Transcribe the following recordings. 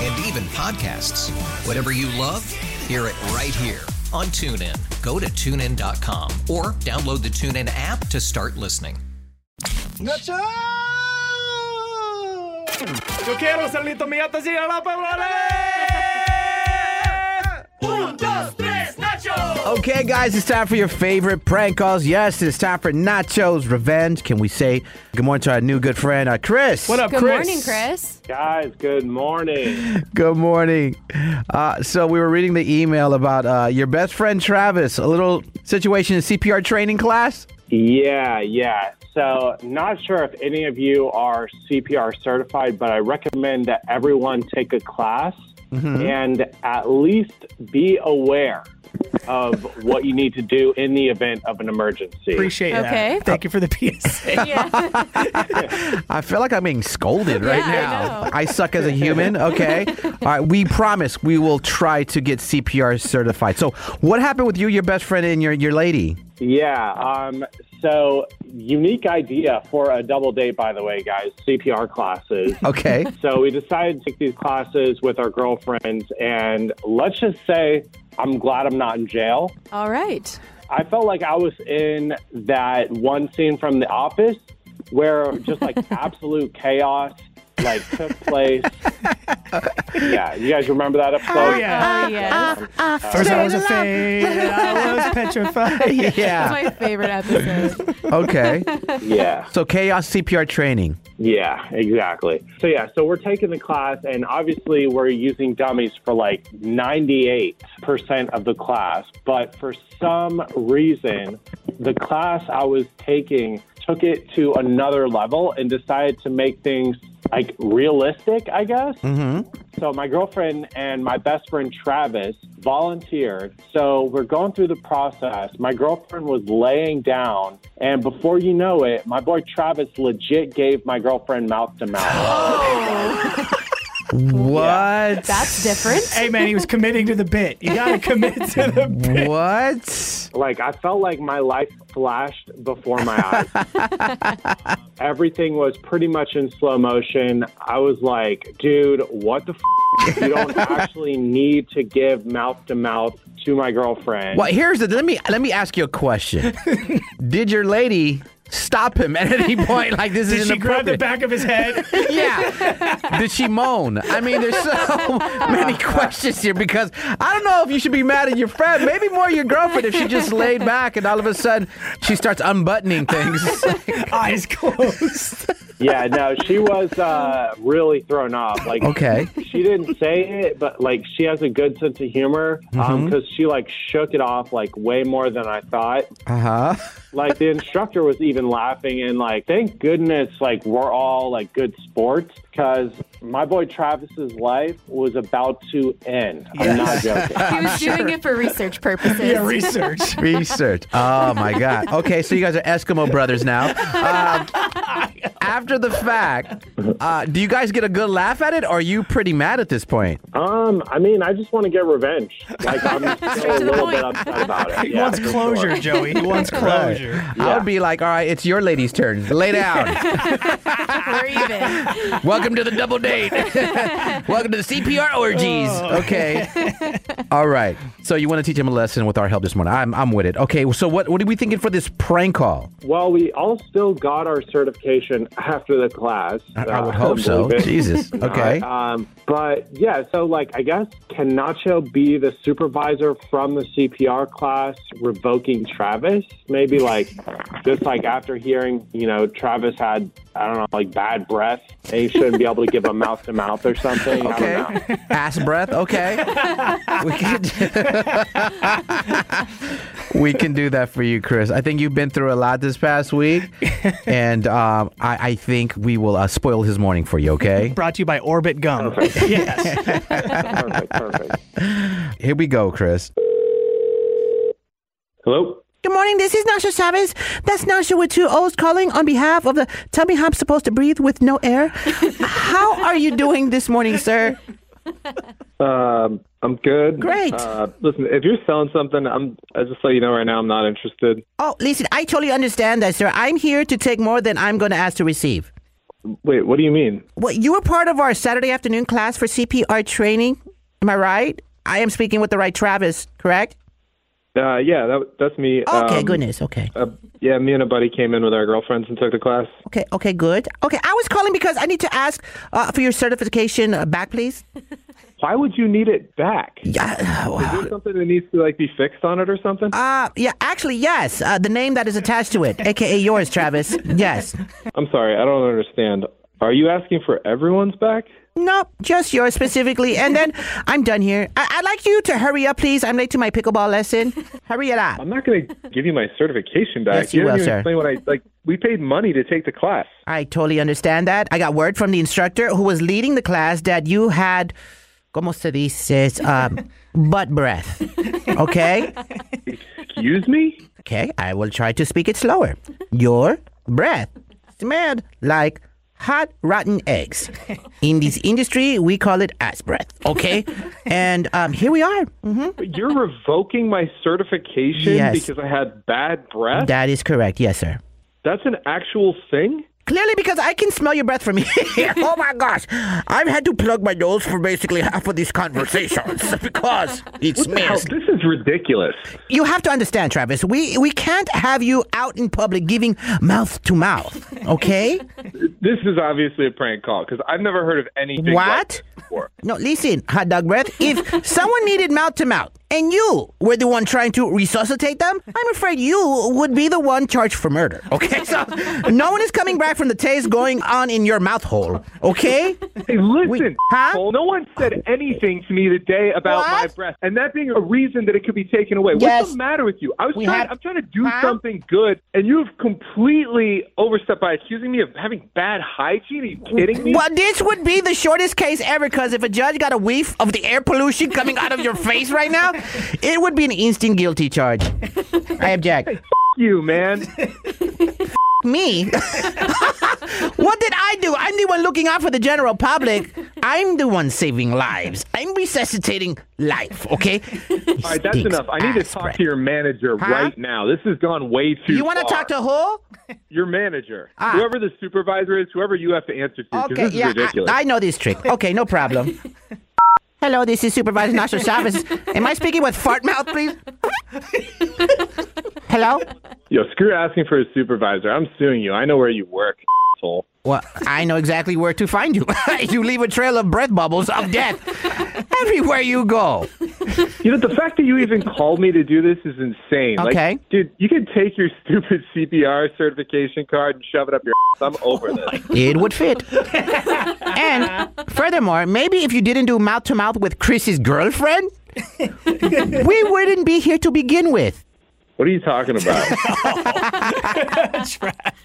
Yes, and even podcasts. Whatever you love, hear it right here on TuneIn. Go to tunein.com or download the TuneIn app to start listening. Nacho! Yo quiero ser listo, mi gato sigue la palabra. Un, dos, tres, Nacho. Okay, guys, it's time for your favorite prank calls. Yes, it's time for Nacho's Revenge. Can we say good morning to our new good friend, uh, Chris? What up, Good Chris? morning, Chris. Guys, good morning. Good morning. Uh, so, we were reading the email about uh, your best friend, Travis, a little situation in CPR training class. Yeah, yeah. So, not sure if any of you are CPR certified, but I recommend that everyone take a class and at least be aware of what you need to do in the event of an emergency. Appreciate Okay. that. Thank you for the PSA. Yeah. I feel like I'm being scolded right Yeah, now. know. I suck as a human. Okay. All right. We promise we will try to get CPR certified. So, what happened with you, your best friend, and your, your lady? Yeah. Um, so, unique idea for a double date, by the way, guys. CPR classes. Okay. So we decided to take these classes with our girlfriends, and let's just say I'm glad I'm not in jail. All right. I felt like I was in that one scene from The Office where just like absolute chaos like took place. yeah, you guys remember that episode? Oh, yeah. Oh, yes. First I was afraid, I was petrified. That's Yeah. my favorite episode. Okay. Yeah. So, chaos CPR training. Yeah, exactly. So yeah, so we're taking the class and obviously we're using dummies for like 98% of the class, but for some reason the class I was taking took it to another level and decided to make things like realistic, I guess. Mm-hmm. So my girlfriend and my best friend Travis volunteered. So we're going through the process. My girlfriend was laying down, and before you know it, my boy Travis legit gave my girlfriend mouth to mouth. What? That's different. Hey, man, he was committing to the bit. You got to commit to the bit. What? like I felt like my life flashed before my eyes. Everything was pretty much in slow motion. I was like, dude, what the f-? You don't actually need to give mouth to mouth to my girlfriend. Well, here's the. Let me let me ask you a question. Did your lady stop him at any point? Like this is Did is she grab the back of his head? Yeah. Did she moan? I mean, there's so many questions here because I don't know if you should be mad at your friend. Maybe more your girlfriend if she just laid back and all of a sudden she starts unbuttoning things. Eyes closed. Yeah, no, she was uh, really thrown off. Like, Okay. she didn't say it, but like she has a good sense of humor because she like shook it off like way more than I thought. Uh huh. Like the instructor was even laughing and like, thank goodness, like we're all like good sports because my boy Travis's life was about to end. I'm not joking. He was doing it for research purposes. Yeah, research. Research. Oh my God. Okay, so you guys are Eskimo brothers now. Um, after the fact, uh, do you guys get a good laugh at it, or are you pretty mad at this point? Um, I mean, I just want to get revenge. Like I'm still a little bit upset about it. He Yeah, wants closure, sure. Joey. He wants closure. I would be like, all right, it's your lady's turn. Lay down. We're even. Welcome to the double date. Welcome to the CPR orgies. Okay. All right. So you want to teach him a lesson with our help this morning? I'm, I'm with it. Okay. So what what are we thinking for this prank call? Well, we all still got our certification after the class. I- I would hope so. it. Jesus. Okay. Um, but yeah, so like, I guess can Nacho be the supervisor from the CPR class, revoking Travis? Maybe like, just like after hearing, you know, Travis had, I don't know, like bad breath, and he shouldn't be able to give a mouth to mouth or something. I Okay. don't know. Ass breath. Okay. we can. We can do that for you, Chris. I think you've been through a lot this past week, and um, I, I think we will uh, spoil his morning for you. Okay. Brought to you by Orbit Gum. yes. Perfect, perfect. Here we go, Chris. Hello. Good morning, this is Nacho Chavez. That's Nacho with two O's calling on behalf of the Tummy Hop supposed to breathe with no air. How are you doing this morning, sir? Um, I'm good. Great. Uh, listen, if you're selling something, I'm. I just let you know right now, I'm not interested. Oh, listen, I totally understand that, sir. I'm here to take more than I'm going to ask to receive. Wait, what do you mean? Well, you were part of our Saturday afternoon class for CPR training. Am I right? I am speaking with the right Travis, correct? Uh, yeah, that, that's me. Okay, Um, goodness. Okay. Uh, yeah, me and a buddy came in with our girlfriends and took the class. Okay, okay, good. Okay, I was calling because I need to ask uh, for your certification uh, back, please. Why would you need it back? Yeah. Is there something that needs to like be fixed on it or something? Uh, yeah, actually, yes. Uh, the name that is attached to it, aka yours, Travis. Yes. I'm sorry, I don't understand. Are you asking for everyone's back? No, just yours specifically. And then I'm done here. I- I'd like you to hurry up, please. I'm late to my pickleball lesson. Hurry it up. I'm not going to give you my certification back. Yes, you didn't will, sir. Explain what I like. We paid money to take the class. I totally understand that. I got word from the instructor who was leading the class that you had, como se dice, um, butt breath. Okay? Excuse me? Okay, I will try to speak it slower. Your breath smelled like hot, rotten eggs. In this industry, we call it ass breath. Okay? and um, here we are. hmm you're revoking my certification Yes. because I had bad breath? That is correct. Yes, sir. That's an actual thing? Clearly, because I can smell your breath from here. oh my gosh. I've had to plug my nose for basically half of these conversations because it What smells. This is ridiculous. You have to understand, Travis. We we can't have you out in public giving mouth to mouth. Okay? This is obviously a prank call because I've never heard of anything like What? this before. No, listen, hot dog breath. If someone needed mouth to mouth and you were the one trying to resuscitate them, I'm afraid you would be the one charged for murder. Okay? So no one is coming back from the taste going on in your mouth hole. Okay? Hey, listen. huh? No one said anything to me today about my What? breath, and that being a reason that it could be taken away. Yes. What's the matter with you? I was We trying. had- I'm trying to do Huh? something good, and you have completely overstepped by accusing me of having bad hygiene. Are you kidding me? Well, this would be the shortest case ever because if a judge got a whiff of the air pollution coming out of your face right now, it would be an instant guilty charge. I object. you, man. Me? what did I do? I'm the one looking out for the general public. I'm the one saving lives. I'm resuscitating life, okay? All right, that's enough. I need to talk to your manager Huh? right now. This has gone way too. You want to talk to who? your manager? Ah. Whoever the supervisor is, whoever you have to answer to. Okay, yeah, ridiculous. I, I know this trick. Okay, no problem. Hello, this is Supervisor Nacho Chavez. Am I speaking with Fart Mouth, please? Hello? Yo, screw asking for a supervisor. I'm suing you. I know where you work, asshole. Well, I know exactly where to find you. you leave a trail of breath bubbles of death everywhere you go. You know, the fact that you even called me to do this is insane. Okay. Like, dude, you can take your stupid CPR certification card and shove it up your ass. I'm over oh this. It would fit. and furthermore, maybe if you didn't do mouth to mouth with Chris's girlfriend, we wouldn't be here to begin with. What are you talking about?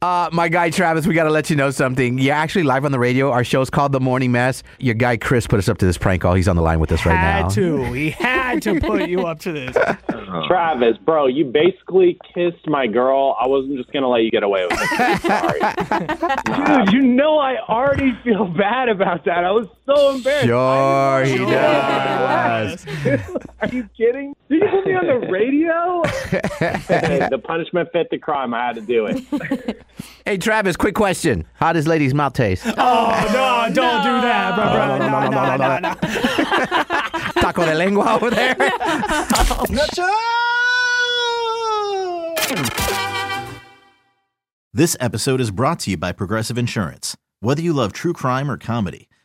Uh, my guy Travis, we got to let you know something. You're actually live on the radio. Our show's called The Morning Mess. Your guy Chris put us up to this prank call. He's on the line with us right Had now. to. He had to put you up to this. Travis, bro, you basically kissed my girl. I wasn't just gonna let you get away with it. Sorry. Dude, you know I already feel bad about that. I was so embarrassed. Sure, he does. Are you kidding? Did you put me on the radio? Hey, the punishment fit the crime. I had to do it. Hey, Travis, quick question. How does ladies' mouth taste? Oh, no, don't do that, bro. bro. No, no, no, no. Taco de lengua over there. This episode is brought to you by Progressive Insurance. Whether you love true crime or comedy,